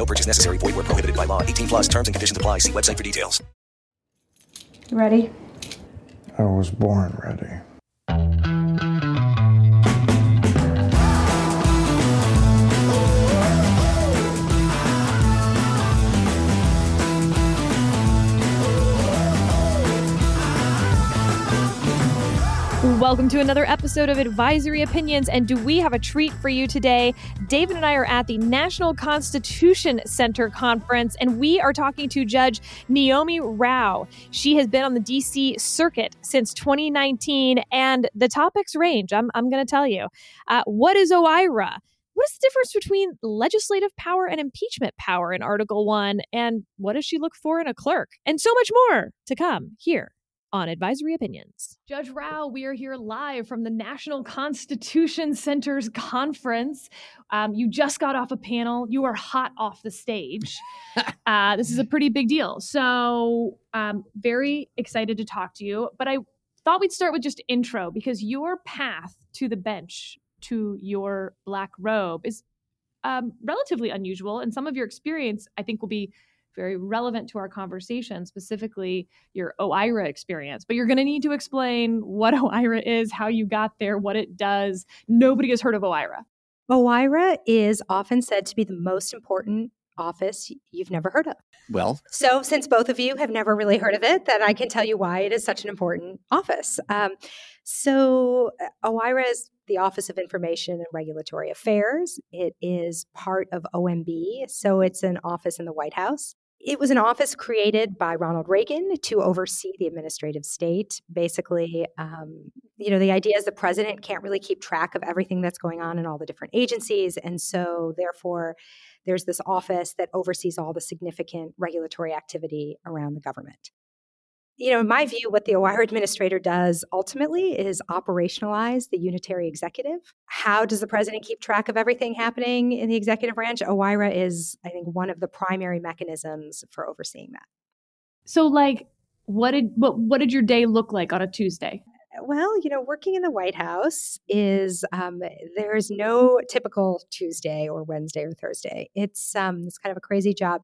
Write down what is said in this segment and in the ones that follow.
No purchase necessary. Void where prohibited by law. 18 plus terms and conditions apply. See website for details. You ready? I was born ready. Welcome to another episode of Advisory Opinions. And do we have a treat for you today? David and I are at the National Constitution Center Conference, and we are talking to Judge Neomi Rao. She has been on the DC Circuit since 2019, and the topics range. I'm, I'm going to tell you. Uh, what is OIRA? What is the difference between legislative power and impeachment power in Article 1? And what does she look for in a clerk? And so much more to come here on Advisory Opinions. Judge Rao, we are here live from the National Constitution Center's conference. Um, you just got off a panel. You are hot off the stage. uh, this is a pretty big deal. So, um, very excited to talk to you. But I thought we'd start with just intro because your path to the bench, to your black robe, is um, relatively unusual. And some of your experience, I think, will be very relevant to our conversation, specifically your OIRA experience. But you're going to need to explain what OIRA is, how you got there, what it does. Nobody has heard of OIRA. OIRA is often said to be the most important office you've never heard of. Well, So, since both of you have never really heard of it, then I can tell you why it is such an important office. Um, so, uh, OIRA is the Office of Information and Regulatory Affairs. It is part of OMB, so it's an office in the White House. It was an office created by Ronald Reagan to oversee the administrative state. Basically, um, you know, the idea is the president can't really keep track of everything that's going on in all the different agencies. And so, therefore, there's this office that oversees all the significant regulatory activity around the government. You know, in my view, what the OIRA administrator does ultimately is operationalize the unitary executive. How does the president keep track of everything happening in the executive branch? OIRA is, I think, one of the primary mechanisms for overseeing that. So, like, what did what what did your day look like on a Tuesday? Well, you know, working in the White House is um, there's no typical Tuesday or Wednesday or Thursday. It's um, it's kind of a crazy job.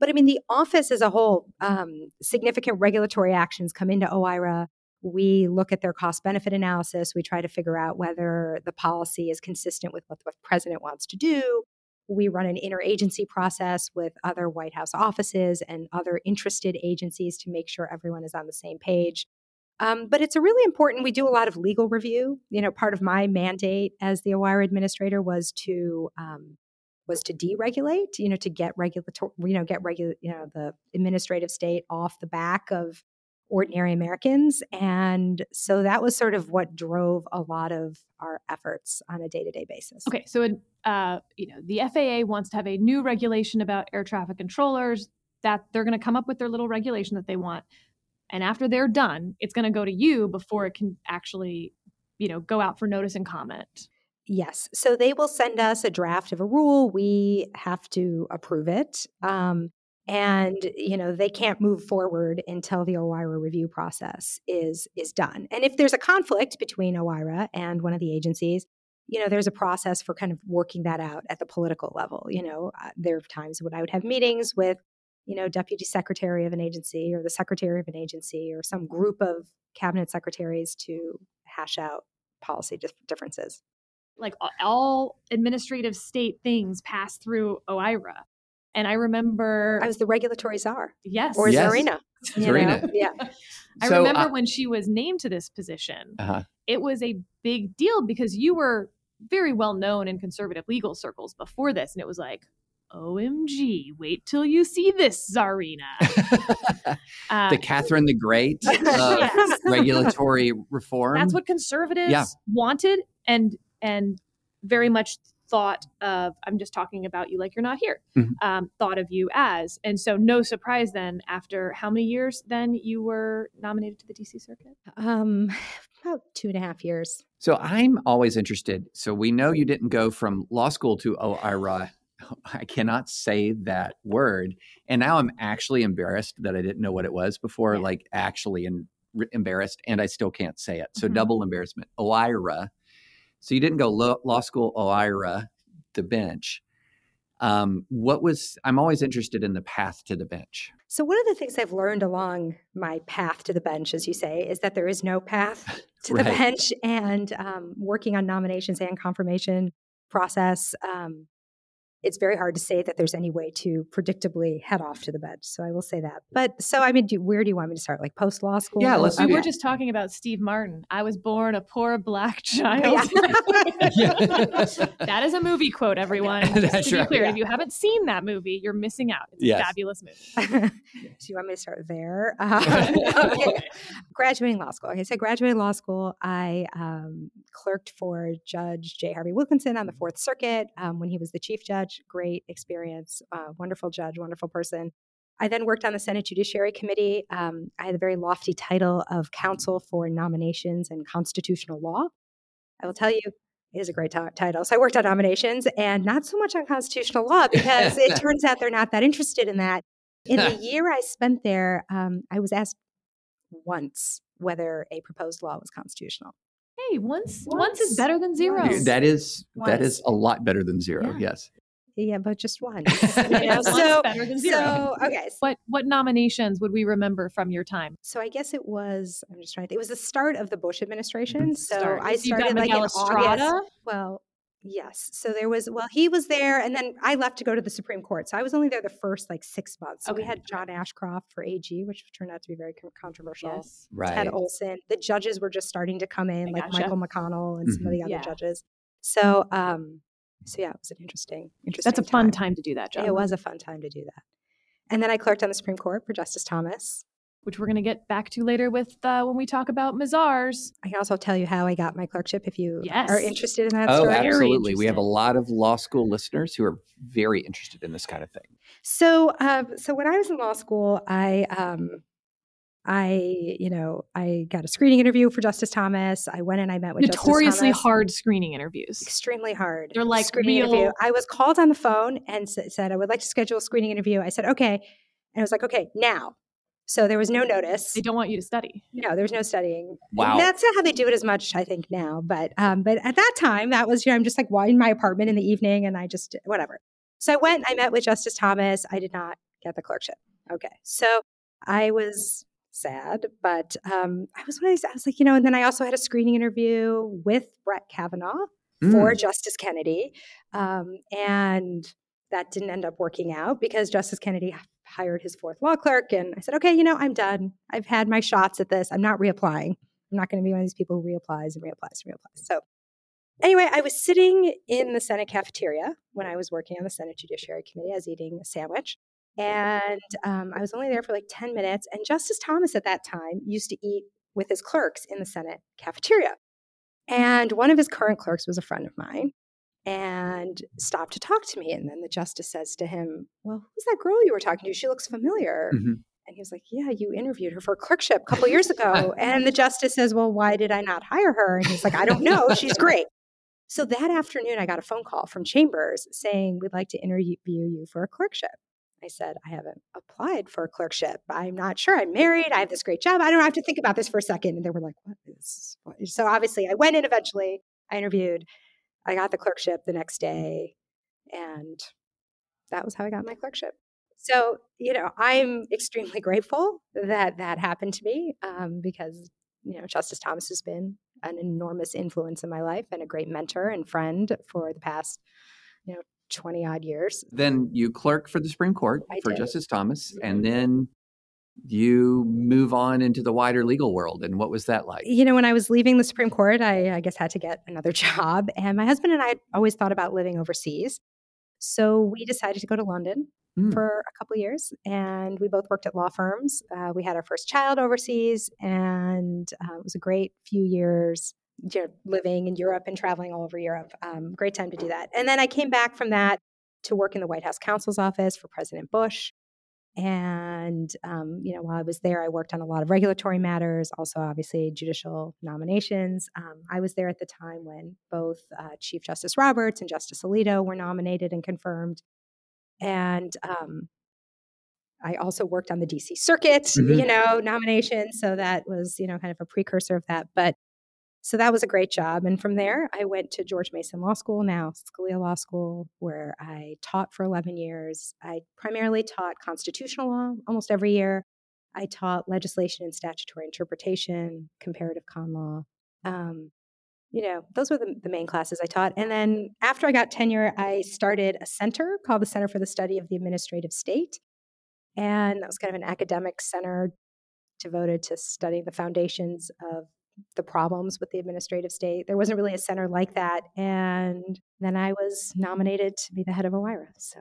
But I mean, the office as a whole, um, significant regulatory actions come into OIRA. We look at their cost benefit analysis. We try to figure out whether the policy is consistent with what the president wants to do. We run an interagency process with other White House offices and other interested agencies to make sure everyone is on the same page. Um, but it's a really important. We do a lot of legal review. You know, part of my mandate as the OIRA administrator was to um, was to deregulate. You know, to get regulatory. You know, get regular. You know, the administrative state off the back of ordinary Americans, and so that was sort of what drove a lot of our efforts on a day to day basis. Okay, so uh, you know the FAA wants to have a new regulation about air traffic controllers. That they're going to come up with their little regulation that they want, and after they're done, it's going to go to you before it can actually, you know, go out for notice and comment. Yes. So they will send us a draft of a rule. We have to approve it. Um, and you know they can't move forward until the OIRA review process is is done. And if there's a conflict between OIRA and one of the agencies, you know there's a process for kind of working that out at the political level. You know, uh, there are times when I would have meetings with you know deputy secretary of an agency or the secretary of an agency or some group of cabinet secretaries to hash out policy dif- differences like all administrative state things pass through OIRA. And I remember I was the regulatory czar. Yes. Or Yes. Czarina. Czarina. know? Yeah. I So, remember uh, when she was named to this position, Uh-huh. it was a big deal because you were very well known in conservative legal circles before this. And it was like, OMG, wait till you see this, Czarina. Uh, the Catherine the Great of Yes. regulatory reform. That's what conservatives Yeah. wanted and and very much thought of, I'm just talking about you like you're not here, Mhm. um, thought of you as. And so, no surprise then, after how many years then you were nominated to the DC Circuit? Um, about two and a half years. So I'm always interested. So we know you didn't go from law school to OIRA. I cannot say that word. And now I'm actually embarrassed that I didn't know what it was before, Yeah. like actually in, embarrassed, and I still can't say it. So Mhm. double embarrassment. OIRA. So you didn't go law, law school OIRA, the bench. Um, what was, I'm always interested in the path to the bench. So, one of the things I've learned along my path to the bench, as you say, is that there is no path to the Right. bench. And um, working on nominations and confirmation process, um, it's very hard to say that there's any way to predictably head off to the bench. So, I will say that. But so, I mean, do, where do you want me to start? Like post law school? Yeah, let's We do were that. just talking about Steve Martin. I was born a poor black child. Yeah. that is a movie quote, everyone. Just That's to be right. clear, Yeah. if you haven't seen that movie, you're missing out. It's Yes. a fabulous movie. so you want me to start there? Uh, okay. Graduating law school. Okay, so graduating law school. I um, clerked for Judge J. Harvie Wilkinson on the Fourth Circuit um, when he was the chief judge. Great experience, uh, wonderful judge, wonderful person. I then worked on the Senate Judiciary Committee. Um, I had the very lofty title of counsel for nominations and constitutional law. I will tell you, it is a great ti- title. So I worked on nominations and not so much on constitutional law because it turns out they're not that interested in that. In the year I spent there, um, I was asked once whether a proposed law was constitutional. Hey, once once is better than zero. Once. That is that Was. is a lot better than zero. Yeah. Yes. Yeah, but just one. Yeah, you know? so, better than zero. so okay. What what nominations would we remember from your time? So I guess it was. I'm just trying to. It was the start of the Bush administration. So Start. I So you got started like in Miguel Estrada? August. Well, yes. So there was. Well, he was there, and then I left to go to the Supreme Court. So I was only there the first like six months. So we had John Ashcroft for AG, which turned out to be very controversial. Yes. Right. Ted Olson. The judges were just starting to come in, I like gotcha. Michael McConnell and some of the other Yeah. judges. So, um, so yeah, it was an interesting, interesting. That's a fun time to do that, John. It was a fun time to do that. And then I clerked on the Supreme Court for Justice Thomas. Which we're going to get back to later with uh, when we talk about Mazars. I can also tell you how I got my clerkship if you Yes. are interested in that Oh, story. Very absolutely. We have a lot of law school listeners who are very interested in this kind of thing. So, um, so when I was in law school, I, um, I, you know, I got a screening interview for Justice Thomas. I went and I met with Justice Notoriously Thomas. hard screening interviews. extremely hard. They're like screening real- interview. I was called on the phone and s- said I would like to schedule a screening interview. I said okay, and I was like okay now. So there was no notice. They don't want you to study. No, there was no studying. Wow. That's not how they do it as much, I think, now. But um, but at that time, that was you know I'm just like why in my apartment in the evening, and I just whatever. So I went. I met with Justice Thomas. I did not get the clerkship. Okay, so I was sad, but um, I was one of these. I was like, you know, and then I also had a screening interview with Brett Kavanaugh for Mm. Justice Kennedy. Um, and that didn't end up working out because Justice Kennedy hired his fourth law clerk. And I said, okay, you know, I'm done. I've had my shots at this. I'm not reapplying. I'm not going to be one of these people who reapplies and reapplies and reapplies. So, anyway, I was sitting in the Senate cafeteria when I was working on the Senate Judiciary Committee. I was eating a sandwich. And um, I was only there for like 10 minutes. And Justice Thomas at that time used to eat with his clerks in the Senate cafeteria. And one of his current clerks was a friend of mine and stopped to talk to me. And then the justice says to him, Well, who's that girl you were talking to? She looks familiar. Mhm. And he was like, Yeah, you interviewed her for a clerkship a couple years ago. and the justice says, Well, why did I not hire her? And he's like, I don't know. She's great. So that afternoon, I got a phone call from Chambers saying, We'd like to interview you for a clerkship. I said, I haven't applied for a clerkship. I'm not sure. I'm married. I have this great job. I don't have to think about this for a second. And they were like, What is what? So obviously, I went in eventually. I interviewed. I got the clerkship the next day. And that was how I got my clerkship. So, you know, I'm extremely grateful that that happened to me um, because, you know, Justice Thomas has been an enormous influence in my life and a great mentor and friend for the past, you know, 20 odd years. Then you clerk for the Supreme Court I for did. Justice Thomas, and then you move on into the wider legal world. And what was that like? You know, when I was leaving the Supreme Court, I, I guess had to get another job. And my husband and I had always thought about living overseas. So we decided to go to London Hmm. for a couple years, and we both worked at law firms. Uh, we had our first child overseas, and uh, it was a great few years. Living in Europe and traveling all over Europe. Um, great time to do that. And then I came back from that to work in the White House counsel's office for President Bush. And, um, you know, while I was there, I worked on a lot of regulatory matters, also obviously judicial nominations. Um, I was there at the time when both uh, Chief Justice Roberts and Justice Alito were nominated and confirmed. And um, I also worked on the DC Circuit, mm-hmm. you know, nomination. So that was, you know, kind of a precursor of that. But so that was a great job. And from there, I went to George Mason Law School, now Scalia Law School, where I taught for 11 years. I primarily taught constitutional law almost every year. I taught legislation and statutory interpretation, comparative con law. Um, you know, those were the, the main classes I taught. And then after I got tenure, I started a center called the Center for the Study of the Administrative State. And that was kind of an academic center devoted to studying the foundations of the problems with the administrative state. There wasn't really a center like that. And then I was nominated to be the head of OIRA. So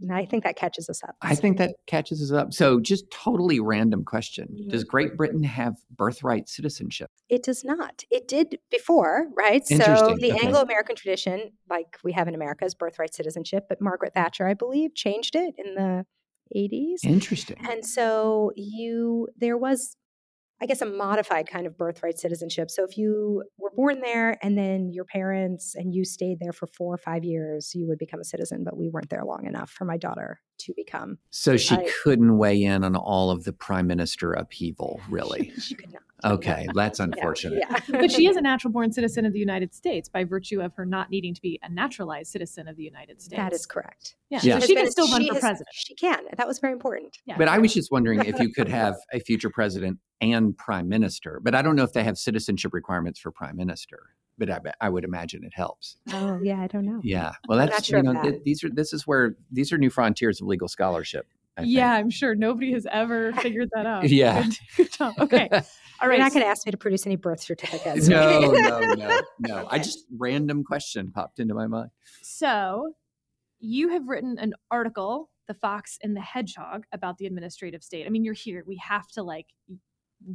and I think that catches us up. I think that catches us up. So, just totally random question mm-hmm. Does Great Britain have birthright citizenship? It does not. It did before, right? So, the okay. Anglo American tradition, like we have in America, is birthright citizenship. But Margaret Thatcher, I believe, changed it in the 80s. Interesting. And so, you, there was I guess, a modified kind of birthright citizenship. So if you were born there and then your parents and you stayed there for four or five years, you would become a citizen. But we weren't there long enough for my daughter to become. So she I, couldn't weigh in on all of the prime minister upheaval, really. she, she could not. Okay, that's unfortunate. Yeah, yeah. but she is a natural born citizen of the United States by virtue of her not needing to be a naturalized citizen of the United States. That is correct. Yeah, yeah. So she, can still run for has, president. She can. That was very important. Yeah. But I was just wondering if you could have a future president and prime minister. But I don't know if they have citizenship requirements for prime minister. But I, I would imagine it helps. Oh yeah, I don't know. Yeah, well, that's sure you know that. these are this is where these are new frontiers of legal scholarship. yeah, I'm sure nobody has ever figured that out. yeah, good, good. Okay, all right. You're not going to ask me to produce any birth certificates. no, no, no, no. Okay. I just random question popped into my mind. So, you have written an article, "The Fox and the Hedgehog," about the administrative state. I mean, you're here. We have to like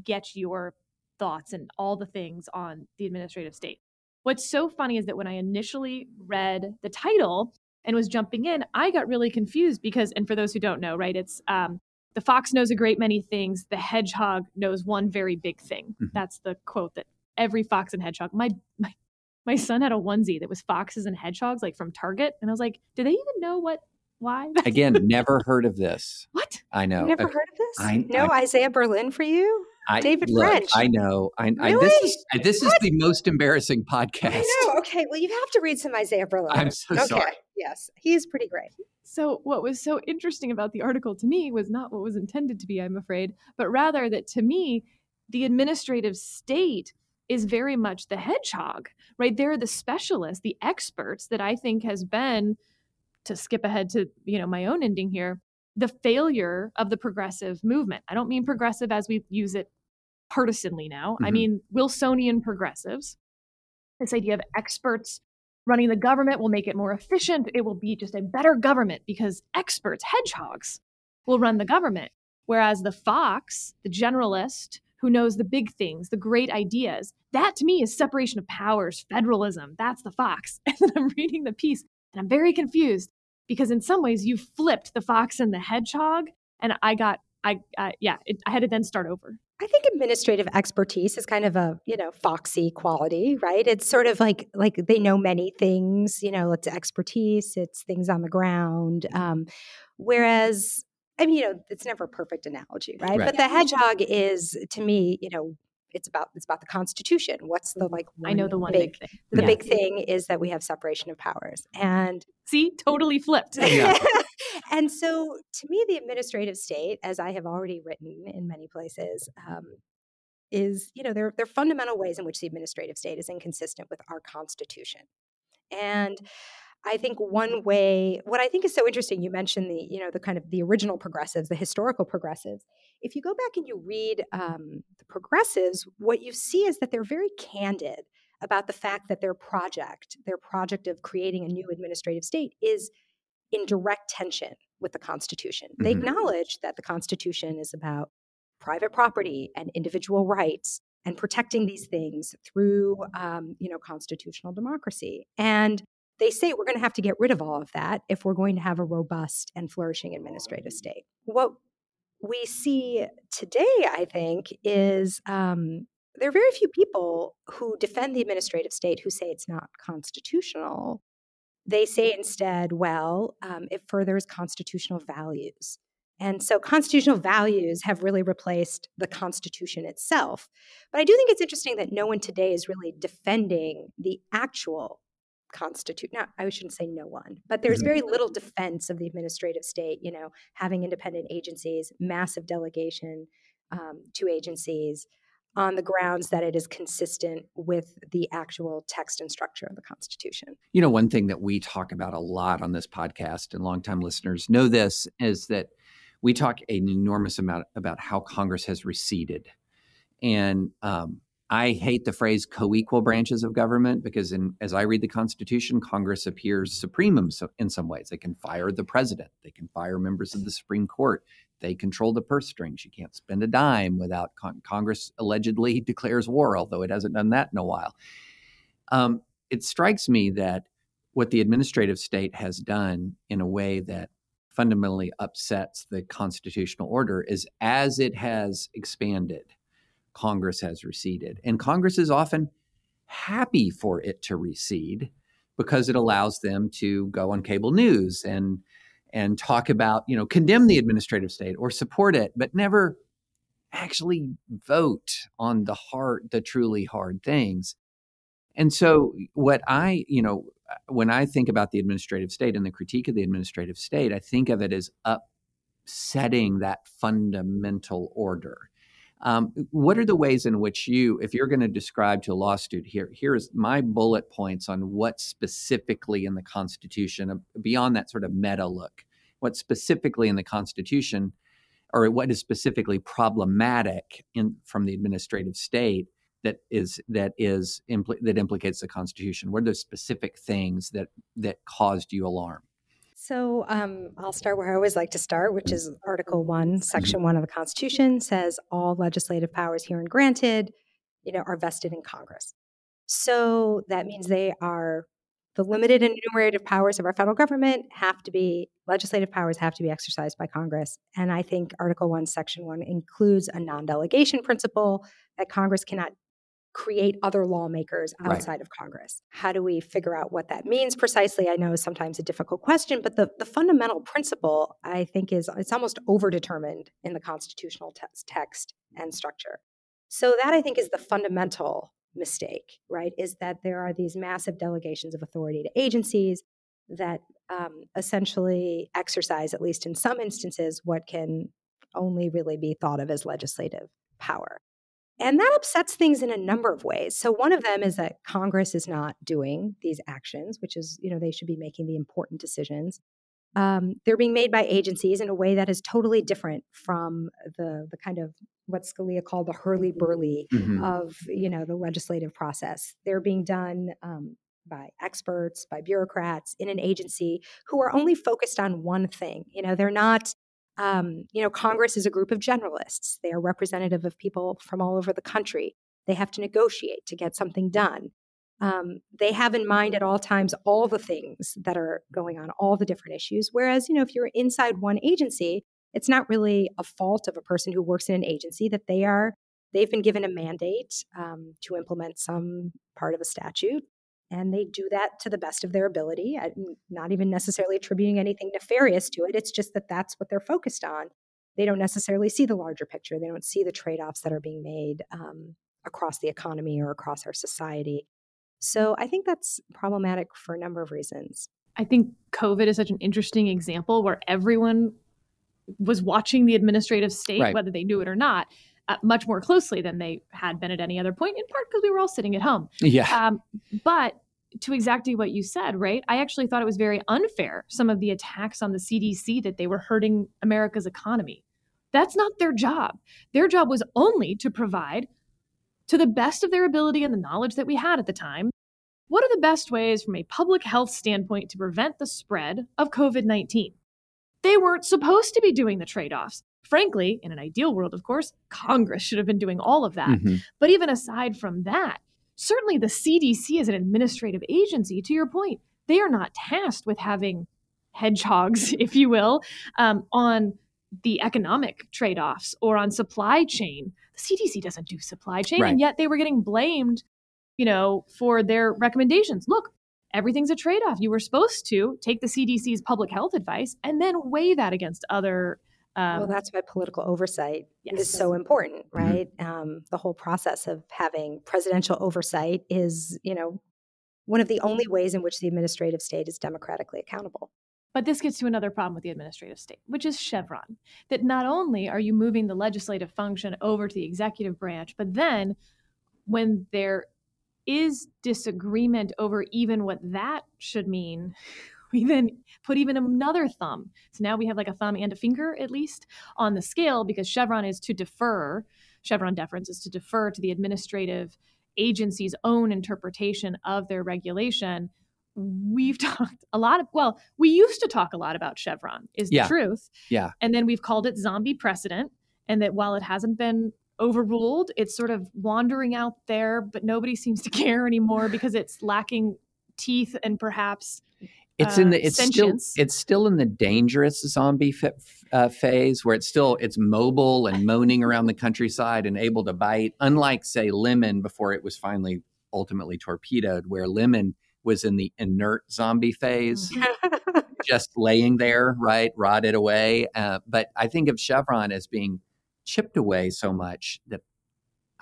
get your thoughts and all the things on the administrative state. What's so funny is that when I initially read the title and was jumping in, I got really confused because, and for those who don't know, right, it's um, the fox knows a great many things. The hedgehog knows one very big thing. Mm-hmm. That's the quote that every fox and hedgehog. My my my son had a onesie that was foxes and hedgehogs, like from Target, and I was like, do they even know what why? Again, never heard of this. What? I know. You never heard of this? I, no I, Isaiah Berlin for you? I, David look, French. I know. I, really? I this is this what? is the most embarrassing podcast. I know. Okay. Well, you have to read some Isaiah Berlin. I'm so okay. sorry. Yes, he's pretty great. So, what was so interesting about the article to me was not what was intended to be, I'm afraid, but rather that to me, the administrative state is very much the hedgehog, right? They're the specialists, the experts that I think has been, to skip ahead to you know my own ending here, the failure of the progressive movement. I don't mean progressive as we use it partisanly now. Mm-hmm. I mean Wilsonian progressives. This idea of experts running the government will make it more efficient. It will be just a better government because experts, hedgehogs, will run the government. Whereas the fox, the generalist, who knows the big things, the great ideas, that to me is separation of powers, federalism. That's the fox. And then I'm reading the piece and I'm very confused because in some ways you flipped the fox and the hedgehog and i got i uh, yeah it, i had to then start over i think administrative expertise is kind of a you know foxy quality right it's sort of like like they know many things you know it's expertise it's things on the ground um, whereas I mean, you know, it's never a perfect analogy, right? right? But the hedgehog is, to me, you know, it's about it's about the Constitution. What's the like? I know the one big, big thing. The yeah. big thing is that we have separation of powers, and see, totally flipped. and so, to me, the administrative state, as I have already written in many places, um, is you know there there are fundamental ways in which the administrative state is inconsistent with our Constitution, and I think one way, what I think is so interesting, you mentioned the, you know, the kind of the original progressives, the historical progressives. If you go back and you read um, the progressives, what you see is that they're very candid about the fact that their project, their project of creating a new administrative state, is in direct tension with the Constitution. Mm-hmm. They acknowledge that the Constitution is about private property and individual rights, and protecting these things through, um, you know, constitutional democracy. And they say we're going to have to get rid of all of that if we're going to have a robust and flourishing administrative state. What we see today, I think, is um, there are very few people who defend the administrative state who say it's not constitutional. They say instead, well, um, it furthers constitutional values. And so constitutional values have really replaced the Constitution itself. But I do think it's interesting that no one today is really defending the actual constitute now i shouldn't say no one but there's mm-hmm. very little defense of the administrative state you know having independent agencies massive delegation um, to agencies on the grounds that it is consistent with the actual text and structure of the constitution you know one thing that we talk about a lot on this podcast and longtime listeners know this is that we talk an enormous amount about how congress has receded and um, I hate the phrase co-equal branches of government because, in, as I read the Constitution, Congress appears supreme in, some ways. They can fire the president. They can fire members of the Supreme Court. They control the purse strings. You can't spend a dime without con- Congress allegedly declares war, although it hasn't done that in a while. Um, it strikes me that what the administrative state has done in a way that fundamentally upsets the constitutional order is as it has expanded – Congress has receded. And Congress is often happy for it to recede because it allows them to go on cable news and and talk about, you know, condemn the administrative state or support it, but never actually vote on the hard the truly hard things. And so what I, you know, when I think about the administrative state and the critique of the administrative state, I think of it as upsetting that fundamental order um, what are the ways in which you, if you're going to describe to a law student here, here's my bullet points on what specifically in the Constitution, uh, beyond that sort of meta look, what specifically in the Constitution, or what is specifically problematic in from the administrative state that is that is impl- that implicates the Constitution? What are those specific things that that caused you alarm? So um, I'll start where I always like to start, which is Article 1, Section 1 of the Constitution says all legislative powers herein granted, you know, are vested in Congress. So that means they are the limited and enumerated powers of our federal government have to be legislative powers have to be exercised by Congress. And I think Article 1, Section 1 includes a non-delegation principle that Congress cannot create other lawmakers outside right. of Congress. How do we figure out what that means precisely? I know is sometimes a difficult question, but the, the fundamental principle I think is it's almost overdetermined in the constitutional te- text and structure. So that I think is the fundamental mistake, right? Is that there are these massive delegations of authority to agencies that um, essentially exercise, at least in some instances, what can only really be thought of as legislative power. And that upsets things in a number of ways. So one of them is that Congress is not doing these actions, which is, you know, they should be making the important decisions. Um, they're being made by agencies in a way that is totally different from the the kind of what Scalia called the hurly burly mm-hmm. of you know the legislative process. They're being done um, by experts, by bureaucrats in an agency who are only focused on one thing. You know, they're not um, you know, Congress is a group of generalists. They are representative of people from all over the country. They have to negotiate to get something done. Um, they have in mind at all times all the things that are going on, all the different issues. Whereas, you know, if you're inside one agency, it's not really a fault of a person who works in an agency that they are they've been given a mandate um, to implement some part of a statute and they do that to the best of their ability not even necessarily attributing anything nefarious to it it's just that that's what they're focused on they don't necessarily see the larger picture they don't see the trade-offs that are being made um, across the economy or across our society so i think that's problematic for a number of reasons i think covid is such an interesting example where everyone was watching the administrative state right. whether they knew it or not uh, much more closely than they had been at any other point, in part because we were all sitting at home. Yeah. Um, but to exactly what you said, right? I actually thought it was very unfair, some of the attacks on the CDC that they were hurting America's economy. That's not their job. Their job was only to provide, to the best of their ability and the knowledge that we had at the time, what are the best ways from a public health standpoint to prevent the spread of COVID 19? They weren't supposed to be doing the trade offs. frankly, in an ideal world, of course, Congress should have been doing all of that. Mhm. But even aside from that, certainly the CDC is an administrative agency, to your point, they are not tasked with having hedgehogs, if you will, um, on the economic trade offs or on supply chain. The CDC doesn't do supply chain, Right. and yet they were getting blamed, you know, for their recommendations. Look, everything's a trade off. You were supposed to take the CDC's public health advice and then weigh that against other. Um, well, that's why political oversight Yes. is so important, Mhm. right? Um, the whole process of having presidential oversight is, you know, one of the only ways in which the administrative state is democratically accountable. But this gets to another problem with the administrative state, which is Chevron. That not only are you moving the legislative function over to the executive branch, but then when there is disagreement over even what that should mean, we then put even another thumb. So now we have like a thumb and a finger, at least, on the scale because Chevron is to defer, Chevron deference is to defer to the administrative agency's own interpretation of their regulation we've talked a lot of well we used to talk a lot about chevron is the Yeah. truth Yeah. and then we've called it zombie precedent and that while it hasn't been overruled it's sort of wandering out there but nobody seems to care anymore because it's lacking teeth and perhaps It's in the it's sentience. still it's still in the dangerous zombie fa- uh, phase where it's still it's mobile and moaning around the countryside and able to bite. Unlike say lemon before it was finally ultimately torpedoed, where lemon was in the inert zombie phase, just laying there, right, rotted away. Uh, but I think of Chevron as being chipped away so much that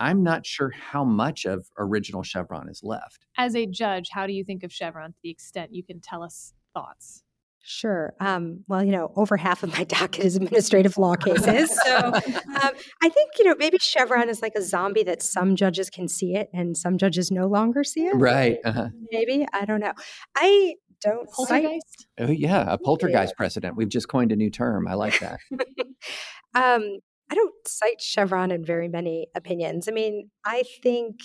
I'm not sure how much of original Chevron is left. as a judge how do you think of chevron to the extent you can tell us thoughts Sure. Um, well, you know, over half of my docket is administrative law cases. So um, I think, you know, maybe Chevron is like a zombie that some judges can see it and some judges no longer see it. Right. Uh-huh. Maybe. I don't know. I don't cite poltergeist Oh yeah, a poltergeist precedent. We've just coined a new term. I like that. um, I don't cite Chevron in very many opinions. I mean, I think,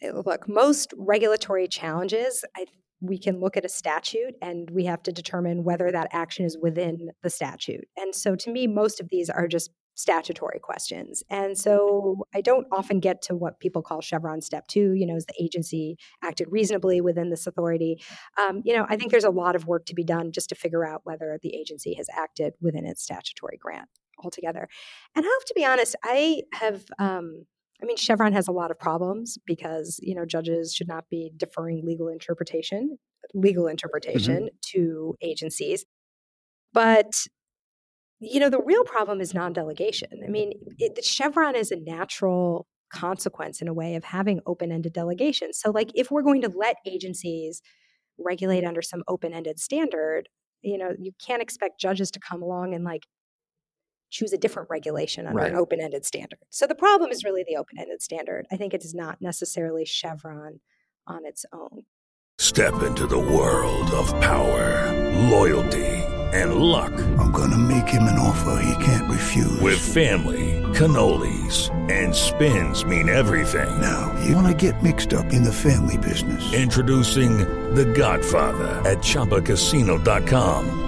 eh, look, most regulatory challenges, I, we can look at a statute and we have to determine whether that action is within the statute. And so to me, most of these are just statutory questions. And so I don't often get to what people call Chevron step two, you know, is the agency acted reasonably within this authority? Um, you know, I think there's a lot of work to be done just to figure out whether the agency has acted within its statutory grant altogether. And I have to be honest, I have. Um, I mean, Chevron has a lot of problems because you know judges should not be deferring legal interpretation, legal interpretation to agencies. But you know, the real problem is non-delegation. I mean, it, the Chevron is a natural consequence in a way of having open-ended delegation. So, like, if we're going to let agencies regulate under some open-ended standard, you know, you can't expect judges to come along and like choose a different regulation under Right. an open-ended standard. So the problem is really the open-ended standard. I think it is not necessarily Chevron on its own. Step into the world of power, loyalty, and luck. I'm gonna make him an offer he can't refuse. With family, cannolis, and spins mean everything. now, you wanna get mixed up in the family business. Introducing The Godfather at ChumbaCasino.com.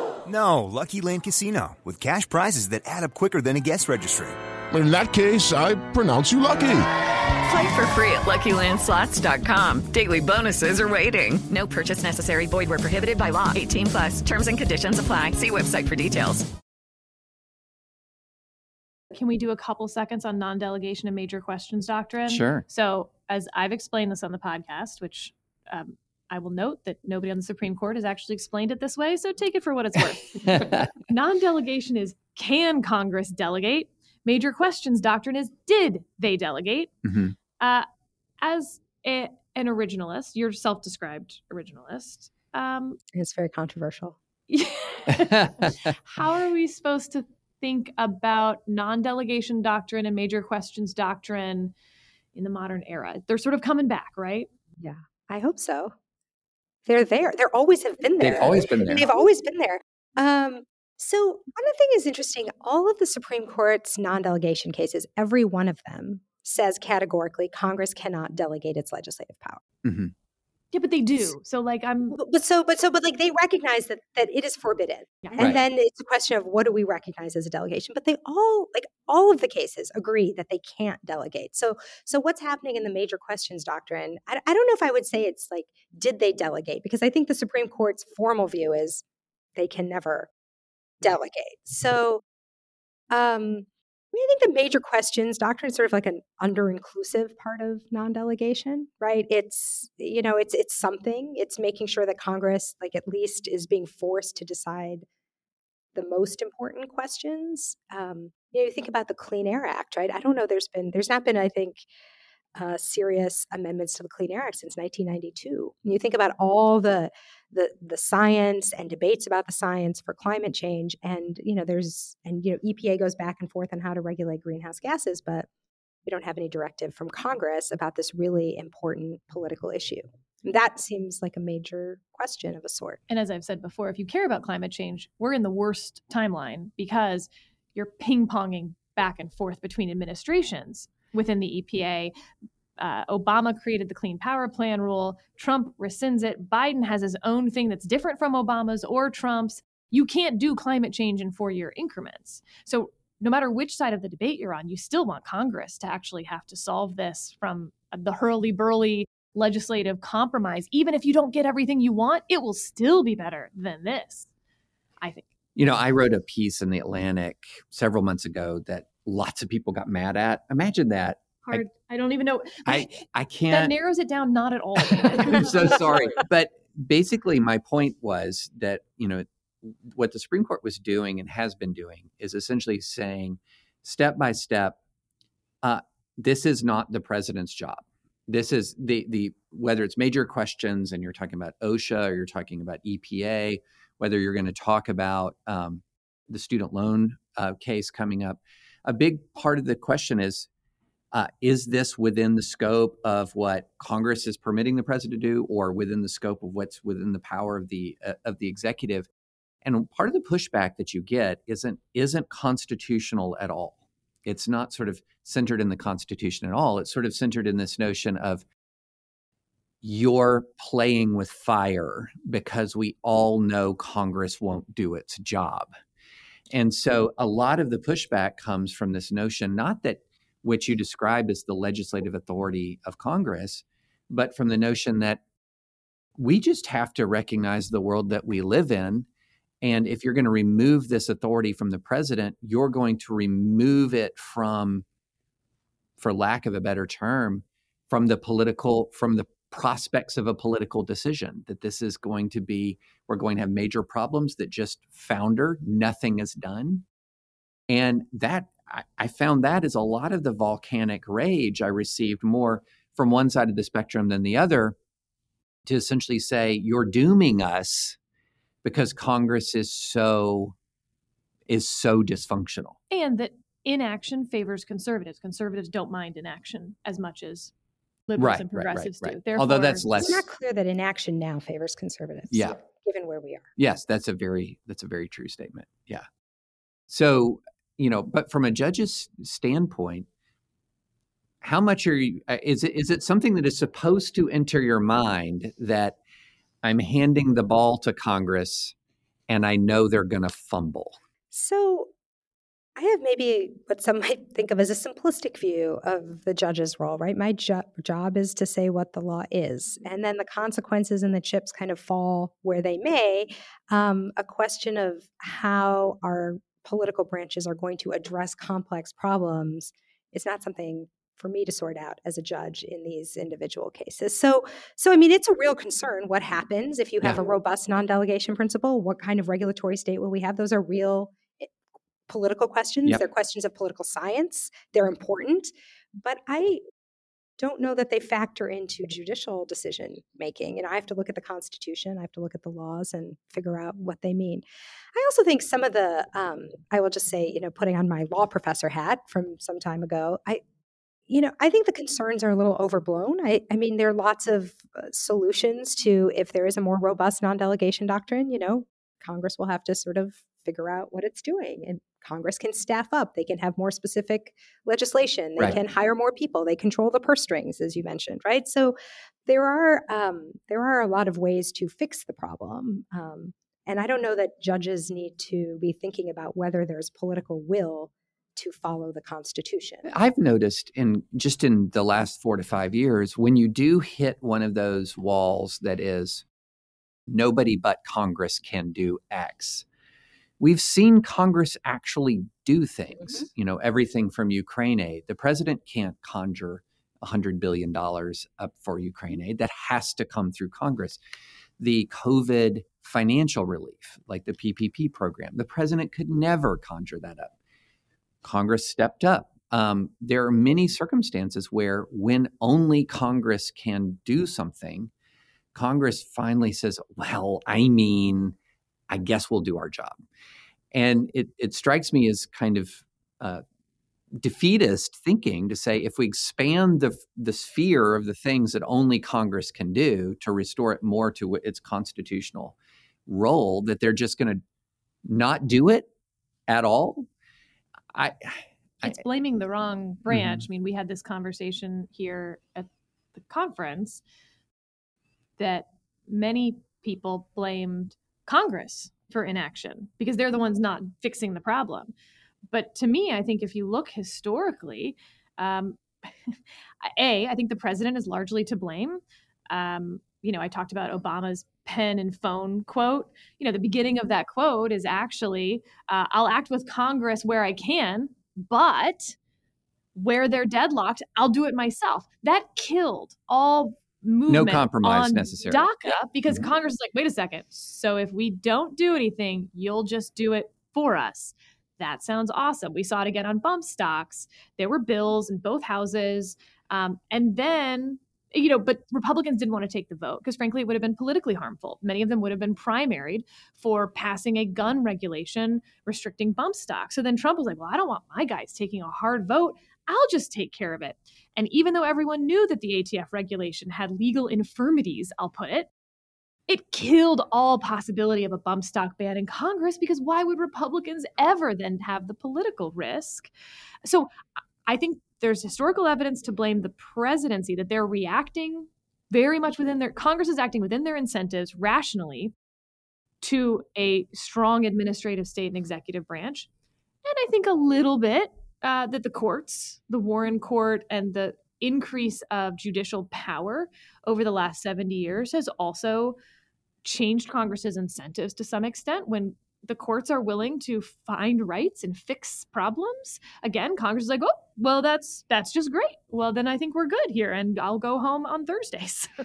No, Lucky Land Casino, with cash prizes that add up quicker than a guest registry. In that case, I pronounce you lucky. Play for free at LuckyLandSlots.com. Daily bonuses are waiting. No purchase necessary. Void where prohibited by law. 18 plus. Terms and conditions apply. See website for details. Can we do a couple seconds on non delegation and major questions doctrine? Sure. So, as I've explained this on the podcast, which um, I will note that nobody on the Supreme Court has actually explained it this way, so take it for what it's worth. non delegation is can Congress delegate? Major questions doctrine is did they delegate? Mhm. Uh, as a, an originalist, you're self described originalist. Um, It's very controversial. how are we supposed to think about non delegation doctrine and major questions doctrine in the modern era? They're sort of coming back, right? Yeah, I hope so. They're there. They always have been there. They've always been there. They've always been there. Um, so one thing is interesting. All of the Supreme Court's non-delegation cases, every one of them says categorically Congress cannot delegate its legislative power. Mm-hmm. Yeah, but they do. So like I'm but, but, so but so but like they recognize that that it is forbidden. Yeah. And Right. then it's a question of what do we recognize as a delegation? But they all like all of the cases agree that they can't delegate. So so what's happening in the major questions doctrine? I, I don't know if I would say it's like did they delegate because I think the Supreme Court's formal view is they can never delegate. So um I, mean, I think the major questions doctrine is sort of like an under-inclusive part of non-delegation, right? It's you know, it's it's something. It's making sure that Congress, like at least, is being forced to decide the most important questions. Um, you know, you think about the Clean Air Act, right? I don't know. There's been there's not been, I think, uh, serious amendments to the Clean Air Act since 1992. And you think about all the the the science and debates about the science for climate change, and you know, there's and you know, EPA goes back and forth on how to regulate greenhouse gases, but we don't have any directive from Congress about this really important political issue. And that seems like a major question of a sort. And as I've said before, if you care about climate change, we're in the worst timeline because you're ping ponging back and forth between administrations within the EPA. Uh, Obama created the Clean Power Plan rule. Trump rescinds it. Biden has his own thing that's different from Obama's or Trump's. You can't do climate change in four year increments. So, no matter which side of the debate you're on, you still want Congress to actually have to solve this from the hurly burly legislative compromise. Even if you don't get everything you want, it will still be better than this, I think. You know, I wrote a piece in the Atlantic several months ago that lots of people got mad at. Imagine that. Hard. I, don't even know. I I can't. That narrows it down not at all. I'm so sorry. But basically, my point was that, you know, what the Supreme Court was doing and has been doing is essentially saying, step by step, uh, this is not the president's job. This is the the whether it's major questions and you're talking about OSHA or you're talking about EPA, whether you're going to talk about um, the student loan uh, case coming up. A big part of the question is uh, is this within the scope of what Congress is permitting the president to do, or within the scope of what's within the power of the uh, of the executive? And part of the pushback that you get isn't isn't constitutional at all. It's not sort of centered in the Constitution at all. It's sort of centered in this notion of you're playing with fire because we all know Congress won't do its job. And so mm-hmm. a lot of the pushback comes from this notion, not that which you describe as the legislative authority of Congress, but from the notion that we just have to recognize the world that we live in. And if you're going to remove this authority from the president, you're going to remove it from, for lack of a better term, from the political, from the prospects of a political decision. That this is going to be, we're going to have major problems that just founder, nothing is done. And that I, found that is a lot of the volcanic rage I received more from one side of the spectrum than the other to essentially say, you're dooming us because Congress is so is so dysfunctional. and that inaction favors conservatives. Conservatives don't mind inaction as much as liberals Right, and right, right, progressives right. do. Although that's Therefore, less- It's not clear that inaction now favors conservatives. Yeah. Given where we are. Yes, that's a very that's a very true statement. Yeah. So, you know, but from a judge's standpoint, how much are you uh, is it is it something that is supposed to enter your mind that I'm handing the ball to Congress and I know they're going to fumble? So I have maybe what some might think of as a simplistic view of the judge's role, right? My jo- job is to say what the law is, and then the consequences and the chips kind of fall where they may. Um, a question of how our political branches are going to address complex problems is not something for me to sort out as a judge in these individual cases. So, so I mean, it's a real concern. What happens if you have Yeah. a robust non-delegation principle? What kind of regulatory state will we have? Those are real political questions. Yep. They're questions of political science. They're important. But I don't know that they factor into judicial decision making. You know, I have to look at the Constitution, I have to look at the laws and figure out what they mean. I also think some of the, um, I will just say, you know, putting on my law professor hat from some time ago, I, you know, I think the concerns are a little overblown. I, I mean, there are lots of uh, solutions to if there is a more robust non delegation doctrine, you know, Congress will have to sort of figure out what it's doing. And Congress can staff up. They can have more specific legislation. They Right. can hire more people. They control the purse strings, as you mentioned, right? So there are um, there are a lot of ways to fix the problem. Um, and I don't know that judges need to be thinking about whether there's political will to follow the Constitution. I've noticed in just in the last four to five years, when you do hit one of those walls that is nobody but Congress can do X, we've seen Congress actually do things. You know, everything from Ukraine aid. The president can't conjure $100 billion up for Ukraine aid. That has to come through Congress. The COVID financial relief, like the PPP program, the president could never conjure that up. Congress stepped up. Um, there are many circumstances where, when only Congress can do something, Congress finally says, Well, I mean, I guess we'll do our job. And it, it strikes me as kind of uh, defeatist thinking to say if we expand the, the sphere of the things that only Congress can do to restore it more to its constitutional role, that they're just going to not do it at all. I, it's blaming the wrong branch. I mean, we had this conversation here at the conference that many people blamed Congress for inaction because they're the ones not fixing the problem. But to me, I think if you look historically, um, A, I think the president is largely to blame. Um, you know, I talked about Obama's pen and phone quote. You know, the beginning of that quote is actually uh, I'll act with Congress where I can, but where they're deadlocked, I'll do it myself. That killed all movement compromise on necessary. DACA because Congress is like, wait a second. So if we don't do anything, you'll just do it for us. That sounds awesome. We saw it again on bump stocks. There were bills in both houses. Um, and then, you know, but Republicans didn't want to take the vote because, frankly, it would have been politically harmful. Many of them would have been primaried for passing a gun regulation restricting bump stocks. So then Trump was like, well, I don't want my guys taking a hard vote. I'll just take care of it. And even though everyone knew that the ATF regulation had legal infirmities, I'll put it, it killed all possibility of a bump stock ban in Congress because why would Republicans ever then have the political risk? So I think there's historical evidence to blame the presidency that they're reacting very much within their Congress is acting within their incentives rationally to a strong administrative state and executive branch. And I think a little bit uh, that the courts, the Warren Court, and the increase of judicial power over the last 70 years has also changed Congress's incentives to some extent. When the courts are willing to find rights and fix problems again congress is like oh well that's that's just great. Well then i think we're good here and i'll go home on thursdays.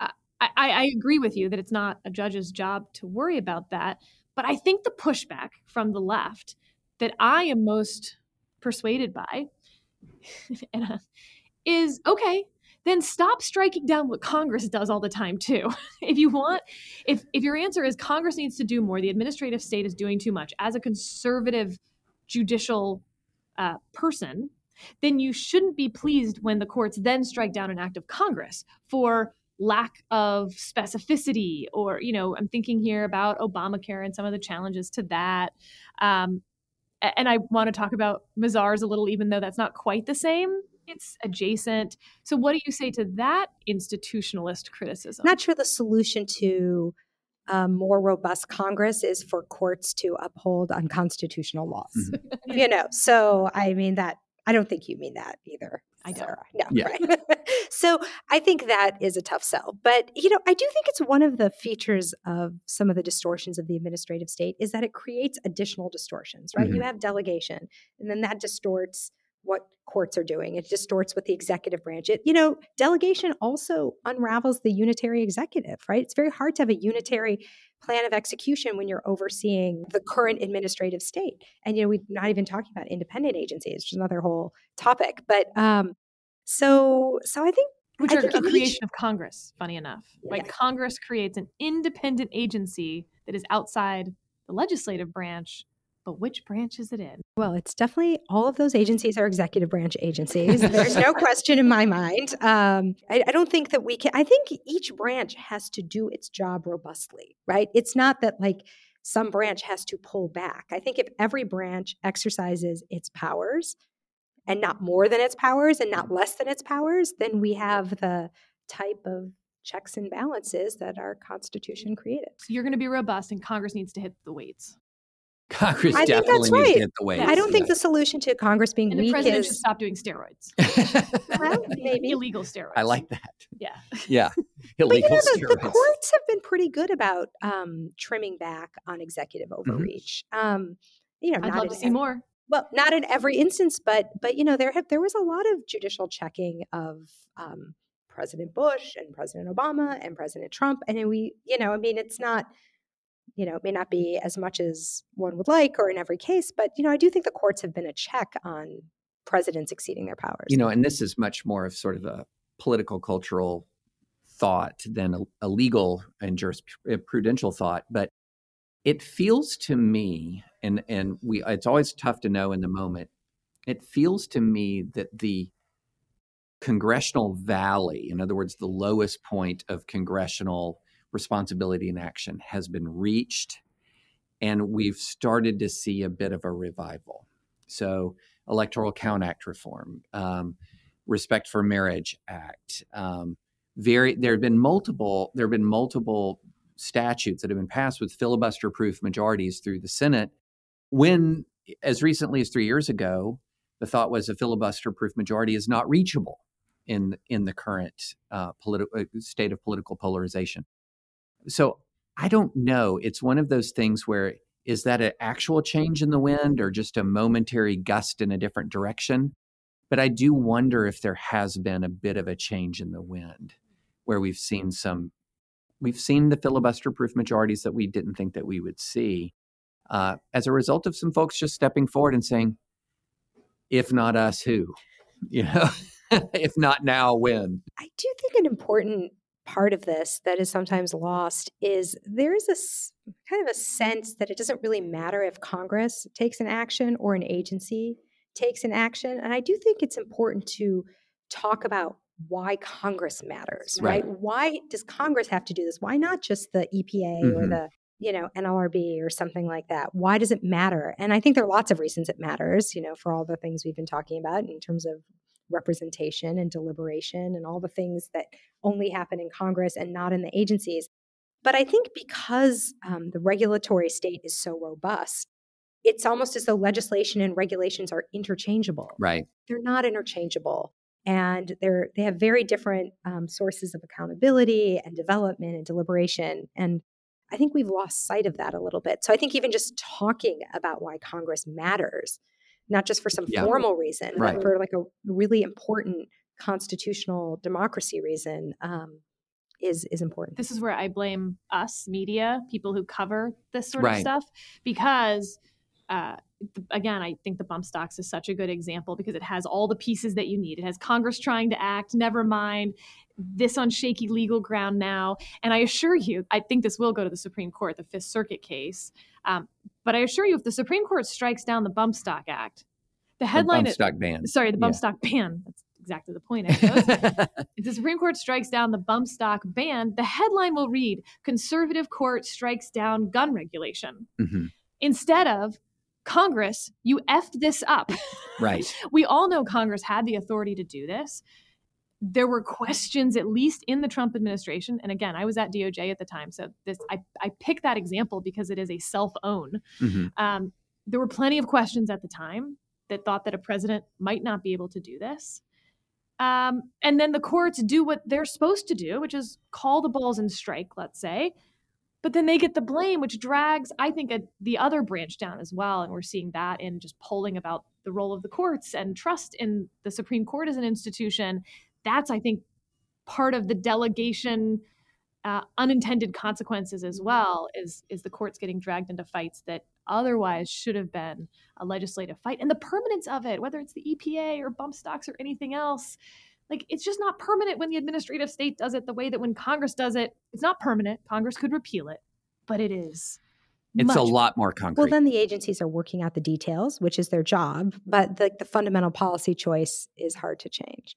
I, I, I agree with you that it's not a judge's job to worry about that but i think the pushback from the left that i am most persuaded by uh, is okay then stop striking down what congress does all the time too. If you want if if your answer is congress needs to do more the administrative state is doing too much as a conservative judicial uh, person then you shouldn't be pleased when the courts then strike down an act of congress for lack of specificity or you know i'm thinking here about obamacare and some of the challenges to that. Um, and i want to talk about mazars a little even though that's not quite the same. It's adjacent. So what do you say to that institutionalist criticism? I'm not sure the solution to a more robust Congress is for courts to uphold unconstitutional laws. Mm-hmm. you know, so I mean that I don't think you mean that either. I don't. Sarah. No, Yeah. right. so I think that is a tough sell. But you know, I do think it's one of the features of some of the distortions of the administrative state is that it creates additional distortions, right? You Mhm. have delegation, and then that distorts what courts are doing. It distorts what the executive branch. It, you know, delegation also unravels the unitary executive, right? It's very hard to have a unitary plan of execution when you're overseeing the current administrative state. And you know, we're not even talking about independent agencies, which is another whole topic. But um, So, so I think which I are a creation of Congress, funny enough. Yeah. Congress creates an independent agency that is outside the legislative branch, but which branch is it in? Well, it's definitely all of those agencies are executive branch agencies. There's no question in my mind. Um, I, I don't think that we can, I think each branch has to do its job robustly, right? It's not that like some branch has to pull back. I think if every branch exercises its powers and not more than its powers and not less than its powers, then we have the type of checks and balances that our Constitution created. So you're going to be robust, and Congress needs to hit the weights. Congress I think definitely that's needs right. to hit the weight. I don't think the solution to Congress being And the weak president should stop doing steroids. well, maybe illegal steroids. I like that. Yeah. Yeah. But you know, the, the courts have been pretty good about um, trimming back on executive overreach. Um, you know, I'd not love to see ev- more. Well, not in every instance, but but you know, there have there was a lot of judicial checking of um, President Bush and President Obama and President Trump, and we, you know, I mean, it's not. You know, it may not be as much as one would like, or in every case, but you know, I do think the courts have been a check on presidents exceeding their powers. You know, and this is much more of sort of a political cultural thought than a, a legal and jurisprudential eh, thought, but it feels to me, and and we, it's always tough to know in the moment. It feels to me that the congressional valley, in other words, the lowest point of congressional responsibility and action, has been reached, and we've started to see a bit of a revival. So, Electoral Count Act reform, um, Respect for Marriage Act, um, very there have been multiple there have been multiple statutes that have been passed with filibuster proof majorities through the Senate when as recently as 3 years ago the thought was a filibuster proof majority is not reachable in in the current uh, politi- uh, state of political polarization so I don't know it's one of those things where is that an actual change in the wind or just a momentary gust in a different direction? But I do wonder if there has been a bit of a change in the wind where we've seen some we've seen the filibuster proof majorities that we didn't think that we would see uh, as a result of some folks just stepping forward and saying if not us who? You know? If not now when? I do think an important part of this that is sometimes lost is there is a kind of a sense that it doesn't really matter if Congress takes an action or an agency takes an action. And I do think it's important to talk about why Congress matters, right? Right. Why does Congress have to do this? Why not just the EPA or Mhm. the you know NLRB or something like that? Why does it matter? And I think there are lots of reasons it matters. You know, for all the things we've been talking about in terms of representation and deliberation and all the things that only happen in Congress and not in the agencies. But I think because um, the regulatory state is so robust, it's almost as though legislation and regulations are interchangeable. right They're not interchangeable. And they're they have very different um, sources of accountability and development and deliberation. And I think we've lost sight of that a little bit. So I think even just talking about why Congress matters, not just for some Yeah. formal reason, Right. but for like a really important constitutional democracy reason, um, is is important. This is where I blame us, media, people who cover this sort of stuff, because uh, again, I think the bump stocks is such a good example because it has all the pieces that you need. It has Congress trying to act, never mind this on shaky legal ground now. And I assure you, I think this will go to the Supreme Court, the Fifth Circuit case. Um, but I assure you, if the Supreme Court strikes down the Bump Stock Act, the The headline bump is- stock ban. Sorry, the bump Yeah. stock ban. That's exactly the point. I suppose. if the Supreme Court strikes down the bump stock ban, the headline will read Conservative Court strikes down gun regulation. Mhm. Instead of Congress, you effed this up. right we all know Congress had the authority to do this. There were questions, at least in the Trump administration. And again, I was at DOJ at the time. So this I, I pick that example because it is a self-own. Mhm. Um, there were plenty of questions at the time that thought that a president might not be able to do this. Um, and then the courts do what they're supposed to do, which is call the balls and strike, let's say. But then they get the blame, which drags, I think, a, the other branch down as well. And we're seeing that in just polling about the role of the courts and trust in the Supreme Court as an institution. That's, I think, part of the delegation uh, unintended consequences as well is is the courts getting dragged into fights that otherwise should have been a legislative fight and the permanence of it whether it's the EPA or bump stocks or anything else like it's just not permanent when the administrative state does it the way that when Congress does it, it's not permanent. Congress could repeal it, but it is. It's much a lot more concrete. Well, then the agencies are working out the details, which is their job, but the, the fundamental policy choice is hard to change.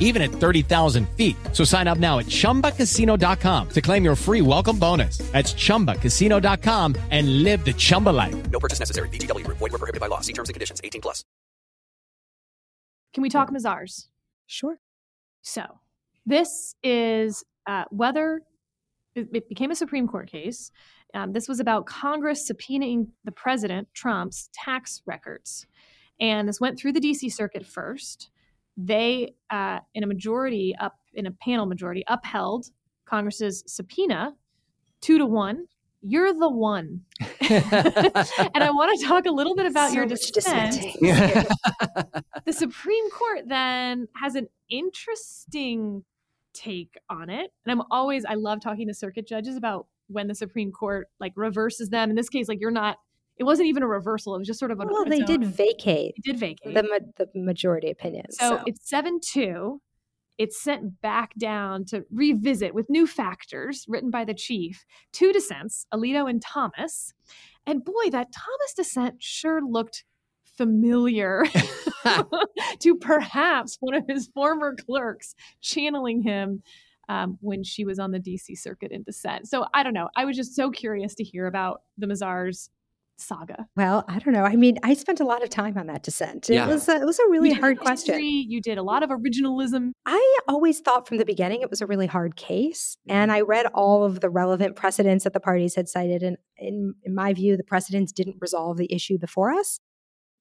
even at 30,000 feet. So sign up now at chumbacasino.com to claim your free welcome bonus. That's chumbacasino.com and live the Chumba life. No purchase necessary. VGW Group. Void were prohibited by law. See terms and conditions. 18 plus. Can we talk Mazars? Sure. So, this is uh, whether it, it became a Supreme Court case. Um, this was about Congress subpoenaing the president, Trump's tax records. And this went through the DC Circuit first. They, uh, in a majority, up in a panel majority, upheld Congress's subpoena two to one. You're the one. and I want to talk a little bit about So your much dissent. the Supreme Court then has an interesting take on it. And I'm always I love talking to circuit judges about when the Supreme Court like reverses them. In this case, like you're not it wasn't even a reversal. It was just sort of a Well, they did vacate They did vacate. the, ma- the majority opinion. So, So, it's 7 2. It's sent back down to revisit with new factors written by the chief. Two dissents, Alito and Thomas. And boy, that Thomas dissent sure looked familiar to perhaps one of his former clerks channeling him um, when she was on the DC circuit in dissent. So I don't know. I was just so curious to hear about the Mazars saga. well, I don't know. I mean, I spent a lot of time on that dissent. It Yeah. was a, it was a really You did hard history, question. You did a lot of originalism. I always thought from the beginning it was a really hard case. And I read all of the relevant precedents that the parties had cited. And in, in my view, the precedents didn't resolve the issue before us.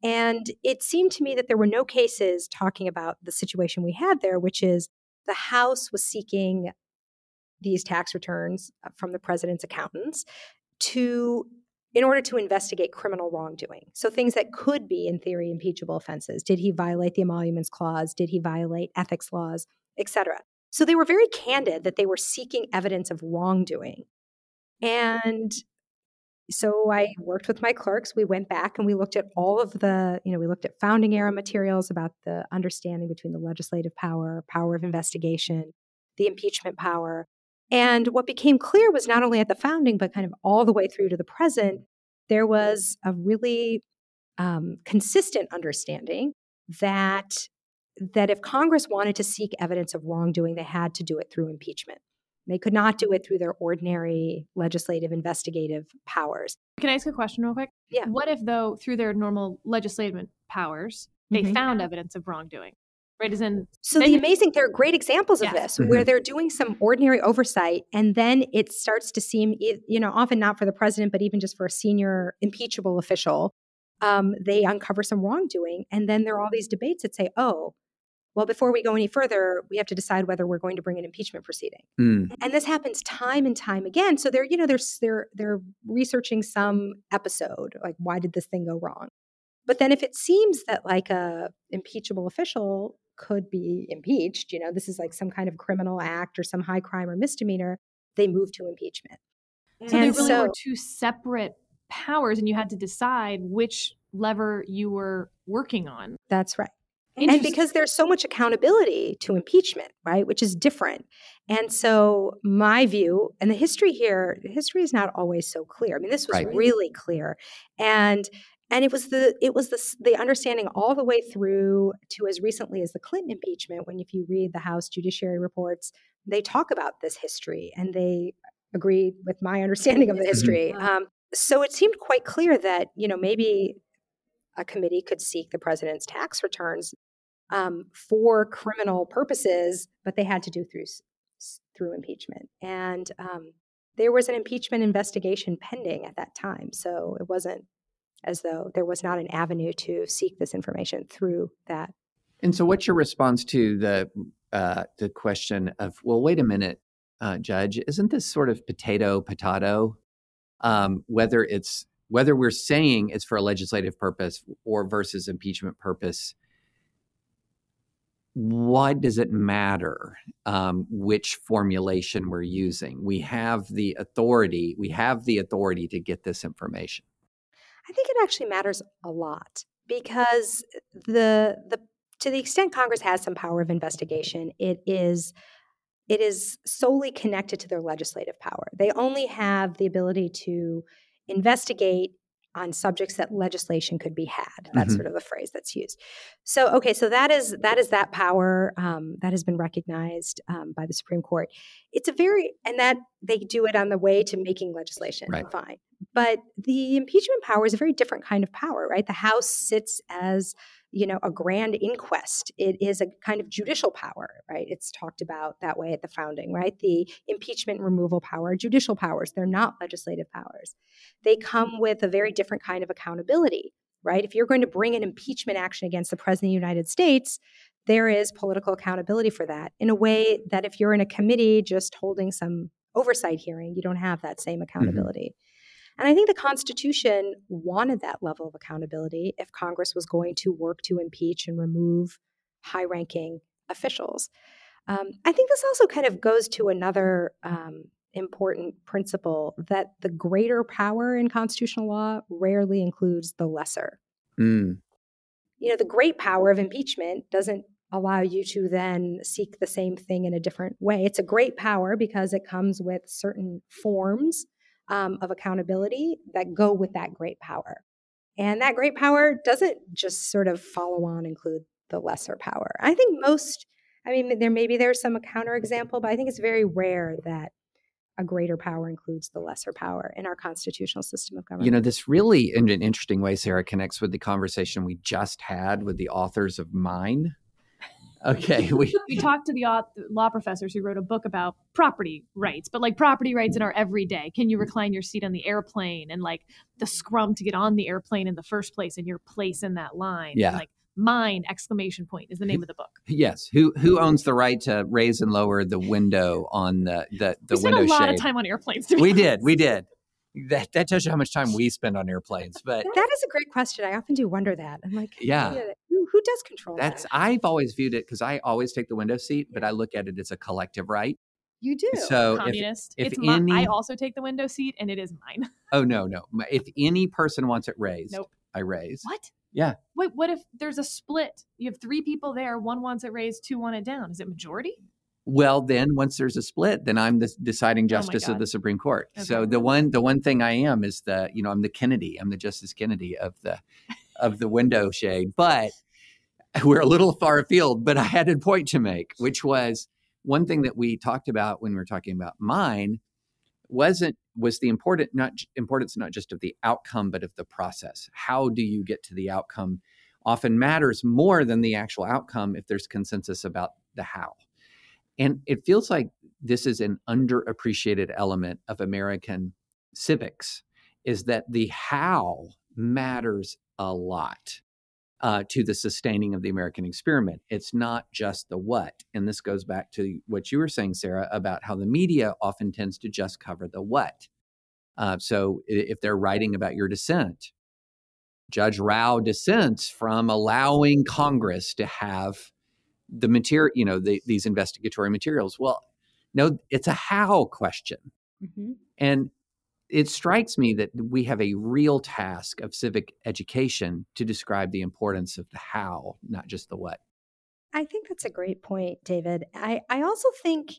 And it seemed to me that there were no cases talking about the situation we had there, which is the House was seeking these tax returns uh, from the president's accountants to in order to investigate criminal wrongdoing. So things that could be in theory impeachable offenses. Did he violate the emoluments clause? Did he violate ethics laws, etc. So they were very candid that they were seeking evidence of wrongdoing. And so I worked with my clerks. We went back and we looked at all of the, you know, we looked at founding era materials about the understanding between the legislative power, power of investigation, the impeachment power. And what became clear was not only at the founding, but kind of all the way through to the present, there was a really um, consistent understanding that that if Congress wanted to seek evidence of wrongdoing, they had to do it through impeachment. They could not do it through their ordinary legislative investigative powers. Can I ask a question real quick? Yeah. What if, though, through their normal legislative powers, they Mhm. found evidence of wrongdoing? Right? As in, So the amazing, there are great examples of Yes. this where they're doing some ordinary oversight, and then it starts to seem, you know, often not for the president, but even just for a senior impeachable official, um, they uncover some wrongdoing, and then there are all these debates that say, oh, well, before we go any further, we have to decide whether we're going to bring an impeachment proceeding. Mm. And this happens time and time again. So they're, you know, they're they're they're researching some episode, like why did this thing go wrong? But then if it seems that like a impeachable official could be impeached, you know, this is like some kind of criminal act or some high crime or misdemeanor, they move to impeachment. so they and really so- were two separate powers, and you had to decide which lever you were working on. That's right. And because there's so much accountability to impeachment, right, which is different. And so my view, and the history here, the history is not always so clear. I mean, this was Right. really clear. And and it was the it was the the understanding all the way through to as recently as the Clinton impeachment when if you read the House judiciary reports, they talk about this history and they agree with my understanding of the history. Um, so it seemed quite clear that, you know, maybe a committee could seek the president's tax returns um, for criminal purposes, but they had to do through s- s- through impeachment. And um, there was an impeachment investigation pending at that time, so it wasn't as though there was not an avenue to seek this information through that. And so, what's your response to the uh, the question of, well, wait a minute, uh, Judge, isn't this sort of potato potato? Um, whether it's whether we're saying it's for a legislative purpose or versus impeachment purpose, what does it matter um, which formulation we're using? We have the authority. We have the authority to get this information. I think it actually matters a lot because the the to the extent Congress has some power of investigation, it is it is solely connected to their legislative power. They only have the ability to investigate on subjects that legislation could be had. That's mm-hmm. sort of the phrase that's used. So, okay, so that is that is that power um, that has been recognized um, by the Supreme Court. It's a very and that they do it on the way to making legislation. Right. Fine, but the impeachment power is a very different kind of power, right? The House sits as you know a grand inquest it is a kind of judicial power right it's talked about that way at the founding right the impeachment removal power judicial powers they're not legislative powers they come with a very different kind of accountability right if you're going to bring an impeachment action against the president of the united states there is political accountability for that in a way that if you're in a committee just holding some oversight hearing you don't have that same mm-hmm. accountability mm-hmm. And I think the Constitution wanted that level of accountability if Congress was going to work to impeach and remove high ranking officials. Um, I think this also kind of goes to another um, important principle that the greater power in constitutional law rarely includes the lesser. Mm. You know, the great power of impeachment doesn't allow you to then seek the same thing in a different way. It's a great power because it comes with certain forms um, of accountability that go with that great power. And that great power doesn't just sort of follow on include the lesser power. I think most, I mean, there maybe there's some counterexample, but I think it's very rare that a greater power includes the lesser power in our constitutional system of government. You know, this really, in an interesting way, Sarah, connects with the conversation we just had with the authors of Mine Okay, we we talked to the law professors who wrote a book about property rights, but like property rights in our everyday. Can you recline your seat on the airplane and like the scrum to get on the airplane in the first place and your place in that line? Yeah. And, like mine exclamation point is the name of the book. Yes. Who who owns the right to raise and lower the window on the the, the we window spent a lot shade? of time on airplanes. We did. We did that that tells you how much time we spend on airplanes. But that is a great question. I often do wonder that. I'm like, yeah, who, who does control That's that? I've always viewed it because I always take the window seat, but I look at it as a collective right. You do. So communist. If, if it's any, my, I also take the window seat, and it is mine. oh no, no. If any person wants it raised, nope. I raise. What? Yeah. Wait, what if there's a split? You have three people there. One wants it raised, two want it down. Is it majority? Well, then once there's a split, then I'm the deciding Oh justice of the Supreme Court. Okay. So the one the one thing I am is the you know I'm the Kennedy. I'm the Justice Kennedy of the of the window shade. But we're a little far afield. But I had a point to make, which was one thing that we talked about when we were talking about mine wasn't was the important not importance not just of the outcome but of the process. How do you get to the outcome? Often matters more than the actual outcome if there's consensus about the how. And it feels like this is an underappreciated element of American civics is that the how matters a lot uh, to the sustaining of the American experiment. It's not just the what. And this goes back to what you were saying, Sarah, about how the media often tends to just cover the what. Uh, so if they're writing about your dissent, Judge Rao dissents from allowing Congress to have the material, you know, the, these investigatory materials. Well, no, it's a how question. Mm-hmm. And it strikes me that we have a real task of civic education to describe the importance of the how, not just the what. I think that's a great point, David. I, I also think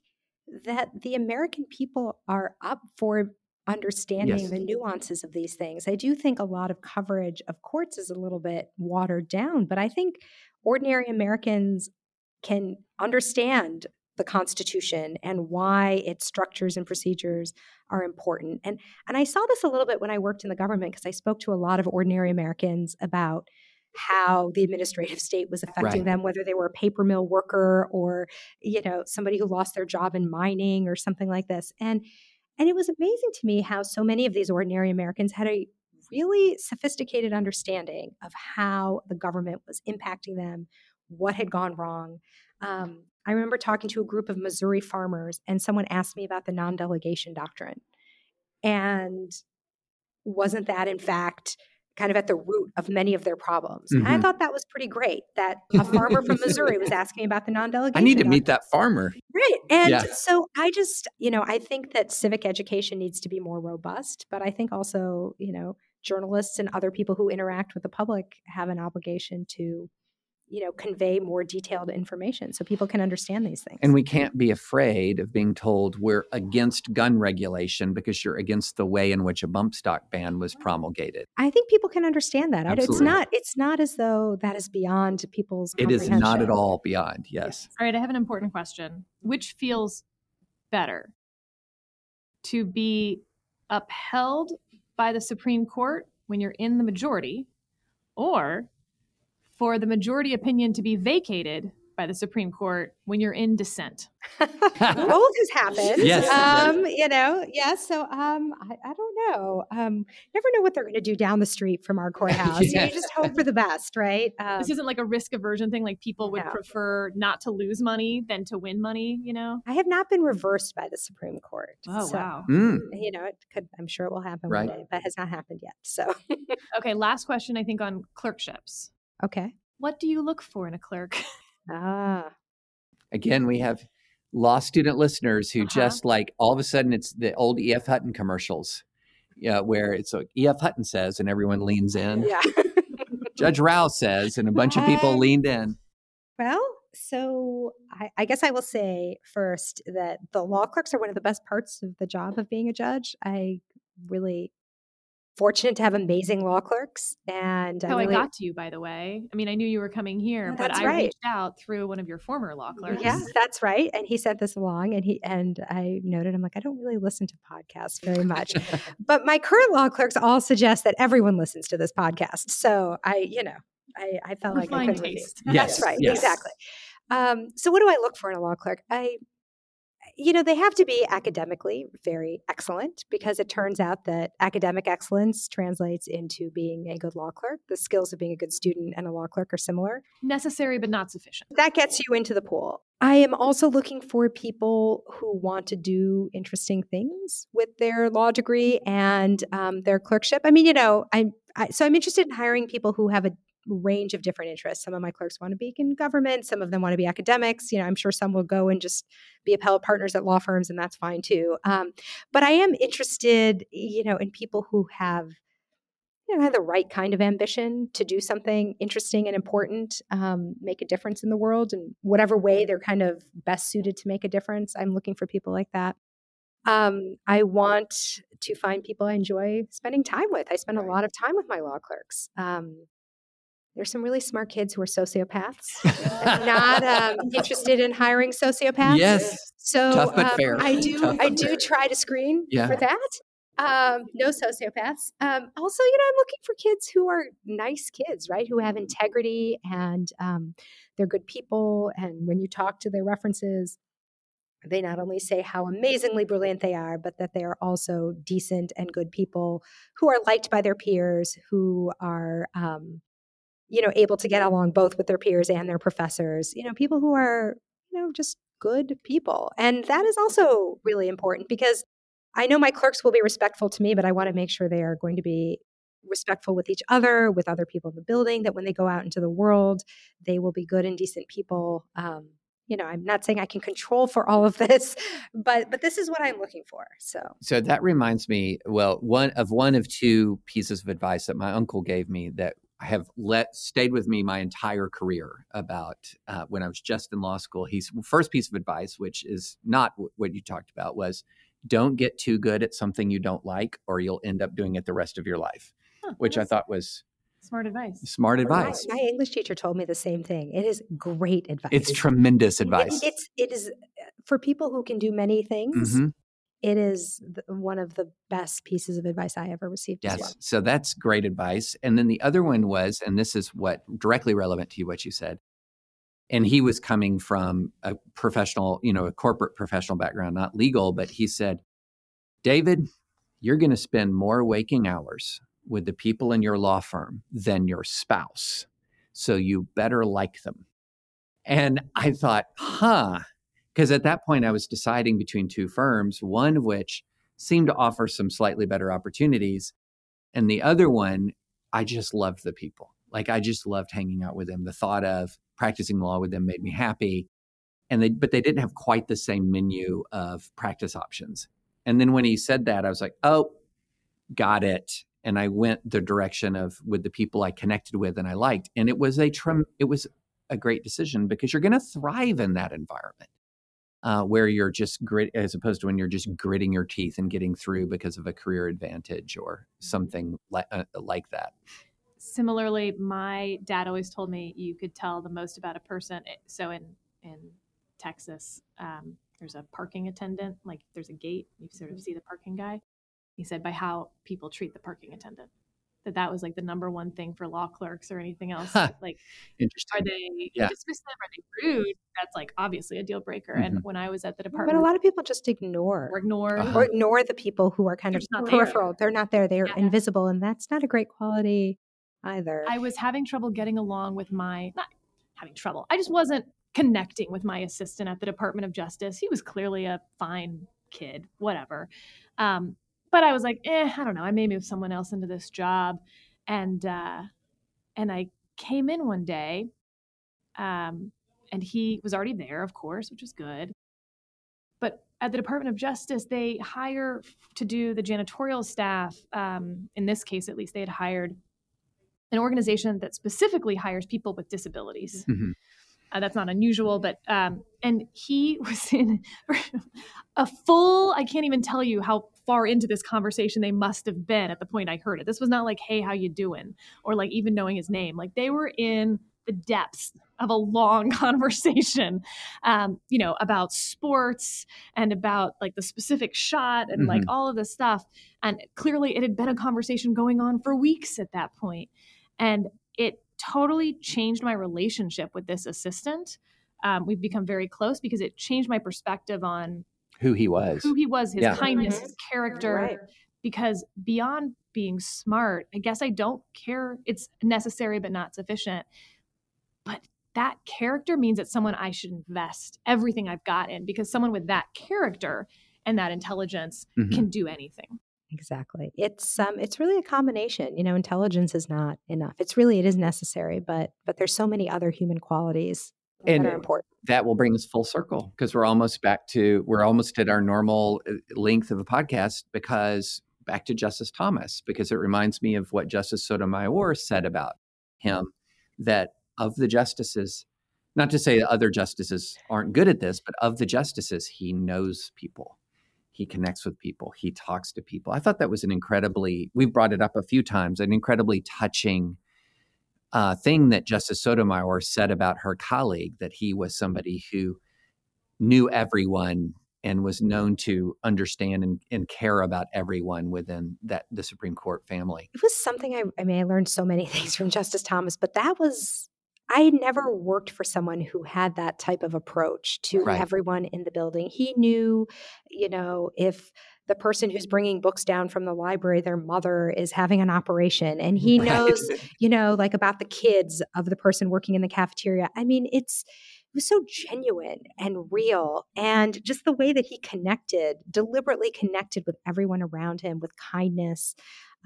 that the American people are up for understanding yes. the nuances of these things. I do think a lot of coverage of courts is a little bit watered down, but I think ordinary Americans can understand the Constitution and why its structures and procedures are important. And and I saw this a little bit when I worked in the government because I spoke to a lot of ordinary Americans about how the administrative state was affecting right. them whether they were a paper mill worker or you know somebody who lost their job in mining or something like this and and it was amazing to me how so many of these ordinary americans had a really sophisticated understanding of how the government was impacting them what had gone wrong. Um, I remember talking to a group of Missouri farmers, and someone asked me about the non delegation doctrine. And wasn't that in fact kind of at the root of many of their problems. And I mm-hmm. thought that was pretty great that a farmer from Missouri was asking about the non-delegation. I need to doctrine. meet that farmer. Right. And Yeah. so I just, you know, I think that civic education needs to be more robust, but I think also, you know, journalists and other people who interact with the public have an obligation to, you know, convey more detailed information so people can understand these things. And we can't be afraid of being told we're against gun regulation because you're against the way in which a bump stock ban was promulgated. I think people can understand that. I- It's not it's not as though that is beyond people's It is not at all beyond. Yes. All right, I have an important question. Which feels better? To be upheld by the Supreme Court when you're in the majority, or for the majority opinion to be vacated by the Supreme Court when you're in dissent? Both has happened. Yes. Um, you know, yeah. So um I, I don't know. Um never know what they're gonna do down the street from our courthouse. Yeah. You just hope for the best, right? Um, this isn't like a risk aversion thing, like people would No. prefer not to lose money than to win money, you know? I have not been reversed by the Supreme Court. Oh, so, wow. Mm. You know, it could I'm sure it will happen Right. one day, but has not happened yet. So Okay, last question, I think, on clerkships. Okay. What do you look for in a clerk? Ah. Again, we have law student listeners who Uh-huh. just like all of a sudden it's the old E.F. Hutton commercials. Yeah, where it's like E.F. Hutton says, and everyone leans in. Yeah. Judge Rao says, and a bunch of people leaned in. Well, so I, I guess I will say first that the law clerks are one of the best parts of the job of being a judge. I really fortunate to have amazing law clerks, and How I, I got to you, by the way. I mean, I knew you were coming here, but I right. reached out through one of your former law clerks. Yeah, that's right. And he sent this along, and he and I noted, I'm like, I don't really listen to podcasts very much, but my current law clerks all suggest that everyone listens to this podcast. So I, you know, I, I felt like I couldn't taste. Yes, That's right. yes. Exactly. Um, so what do I look for in a law clerk? I, you know, they have to be academically very excellent because it turns out that academic excellence translates into being a good law clerk. The skills of being a good student and a law clerk are similar Necessary but not sufficient. that gets you into the pool. I am also looking for people who want to do interesting things with their law degree and um, their clerkship. I mean, you know, I'm I, so I'm interested in hiring people who have a range of different interests. Some of my clerks want to be in government. Some of them want to be academics. You know, I'm sure some will go and just be appellate partners at law firms, and that's fine too. Um, but I am interested, you know, in people who have you know, have the right kind of ambition to do something interesting and important, um, make a difference in the world in whatever way they're kind of best suited to make a difference. I'm looking for people like that. Um, I want to find people I enjoy spending time with. I spend a lot of time with my law clerks. Um, there's some really smart kids who are sociopaths. Not um, interested in hiring sociopaths. Yes. So Tough but um, fair. I do. Tough I do fair. try to screen Yeah. for that. Um, no sociopaths. Um, also, you know, I'm looking for kids who are nice kids, right? Who have integrity and um, they're good people. And when you talk to their references, they not only say how amazingly brilliant they are, but that they are also decent and good people who are liked by their peers, who are, um, you know, able to get along both with their peers and their professors. You know, people who are, you know, just good people. And that is also really important because I know my clerks will be respectful to me, but I want to make sure they are going to be respectful with each other, with other people in the building, that when they go out into the world, they will be good and decent people. Um, you know, I'm not saying I can control for all of this, but but this is what I'm looking for. So So that reminds me, well, one of one of two pieces of advice that my uncle gave me that have let stayed with me my entire career about uh, when I was just in law school. His first piece of advice, which is not w- what you talked about, was don't get too good at something you don't like, or you'll end up doing it the rest of your life. Huh, which I thought was smart advice. smart my, advice. my English teacher told me the same thing. It is great advice. It's tremendous It- advice. it's it is for people who can do many things. Mhm. It is the, one of the best pieces of advice I ever received. Yes. well. So that's great advice. And then the other one was, and this is what directly relevant to you, what you said. And he was coming from a professional, you know, a corporate professional background, not legal, but he said, David, you're going to spend more waking hours with the people in your law firm than your spouse. So you better like them. And I thought, huh. Because at that point, I was deciding between two firms, one of which seemed to offer some slightly better opportunities. And the other one, I just loved the people. Like I just loved hanging out with them. The thought of practicing law with them made me happy. And they, but they didn't have quite the same menu of practice options. And then when he said that, I was like, oh, got it. And I went the direction of with the people I connected with and I liked. And it was a trim, it was a great decision because you're going to thrive in that environment. Uh, where you're just grit as opposed to when you're just gritting your teeth and getting through because of a career advantage or something li- uh, like that. Similarly, my dad always told me you could tell the most about a person. eh, So in in Texas, um, there's a parking attendant, like there's a gate, you sort of see the parking guy. He said by how people treat the parking attendant. That that was like the number one thing for law clerks or anything else. Huh. Like, Interesting. are they Yeah. dismissive? Are they rude? That's like obviously a deal breaker. And Mhm. when I was at the department, But a lot of people just ignore or ignore. Uh-huh. or ignore the people who are kind They're of just not there. peripheral. They're not there. They're Yeah. invisible, and that's not a great quality either. I was having trouble getting along with my not having trouble. I just wasn't connecting with my assistant at the Department of Justice. He was clearly a fine kid, whatever. Um, but I was like, eh, I don't know. I may move someone else into this job, and uh, and I came in one day, um, and he was already there, of course, which was good. But at the Department of Justice, they hire to do the janitorial staff. Um, in this case, at least, they had hired an organization that specifically hires people with disabilities. Mhm. Uh, that's not unusual, but um, and he was in a full. I can't even tell you how far into this conversation they must have been at the point I heard it. This was not like, "Hey, how you doing?" or like even knowing his name. Like they were in the depths of a long conversation, um, you know, about sports and about like the specific shot and like Mhm. all of this stuff. And clearly, it had been a conversation going on for weeks at that point, and it totally changed my relationship with this assistant. Um, we've become very close because it changed my perspective on Who he was. who he was, his Yeah. kindness, Mhm. his character. Right. Because beyond being smart, I guess I don't care. It's necessary but not sufficient. But that character means it's someone I should invest everything I've got in because someone with that character and that intelligence Mhm. can do anything. Exactly. It's um it's really a combination. You know, intelligence is not enough. It's really it is necessary, but but there's so many other human qualities And that are important. that will bring us full circle because we're almost back to we're almost at our normal uh, length of a podcast because back to Justice Thomas because it reminds me of what Justice Sotomayor said about him that of the justices not to say other justices aren't good at this but of the justices he knows people he connects with people he talks to people i thought that was an incredibly we've brought it up a few times an incredibly touching uh, thing that Justice Sotomayor said about her colleague that he was somebody who knew everyone and was known to understand and, and care about everyone within that the Supreme Court family. It was something I I mean, I learned so many things from Justice Thomas, but that was I had never worked for someone who had that type of approach to Right. everyone in the building. He knew, you know, if the person who's bringing books down from the library, their mother is having an operation, and he Right. knows, you know, like about the kids of the person working in the cafeteria. I mean, it's it was so genuine and real, and just the way that he connected, deliberately connected with everyone around him with kindness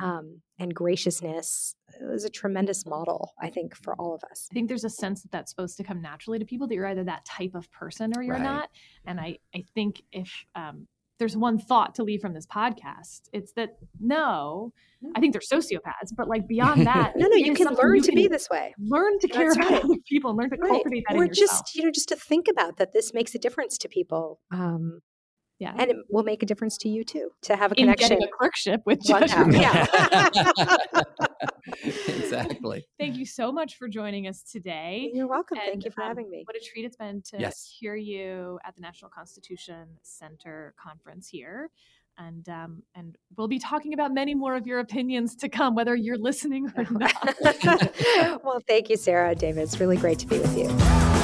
um, and graciousness. It was a tremendous model, I think, for all of us. I think there's a sense that that's supposed to come naturally to people that you're either that type of person or you're Right. not. And I, I think if um, there's one thought to leave from this podcast, it's that no, I think they're sociopaths, but like beyond that, No, no, you can learn you to be this way. Learn to care That's about right. other people and learn to Right. cultivate that Or in yourself. just, you know, just to think about that this makes a difference to people. Um, yeah. and it will make a difference to you too, to have a in connection. getting a clerkship with Judge yeah. exactly. Thank you so much for joining us today. You're welcome. And, Thank you for um, having me. What a treat it's been to Yes. hear you at the National Constitution Center conference here. And um, and we'll be talking about many more of your opinions to come, whether you're listening or not. well, thank you, Sarah, David. It's really great to be with you.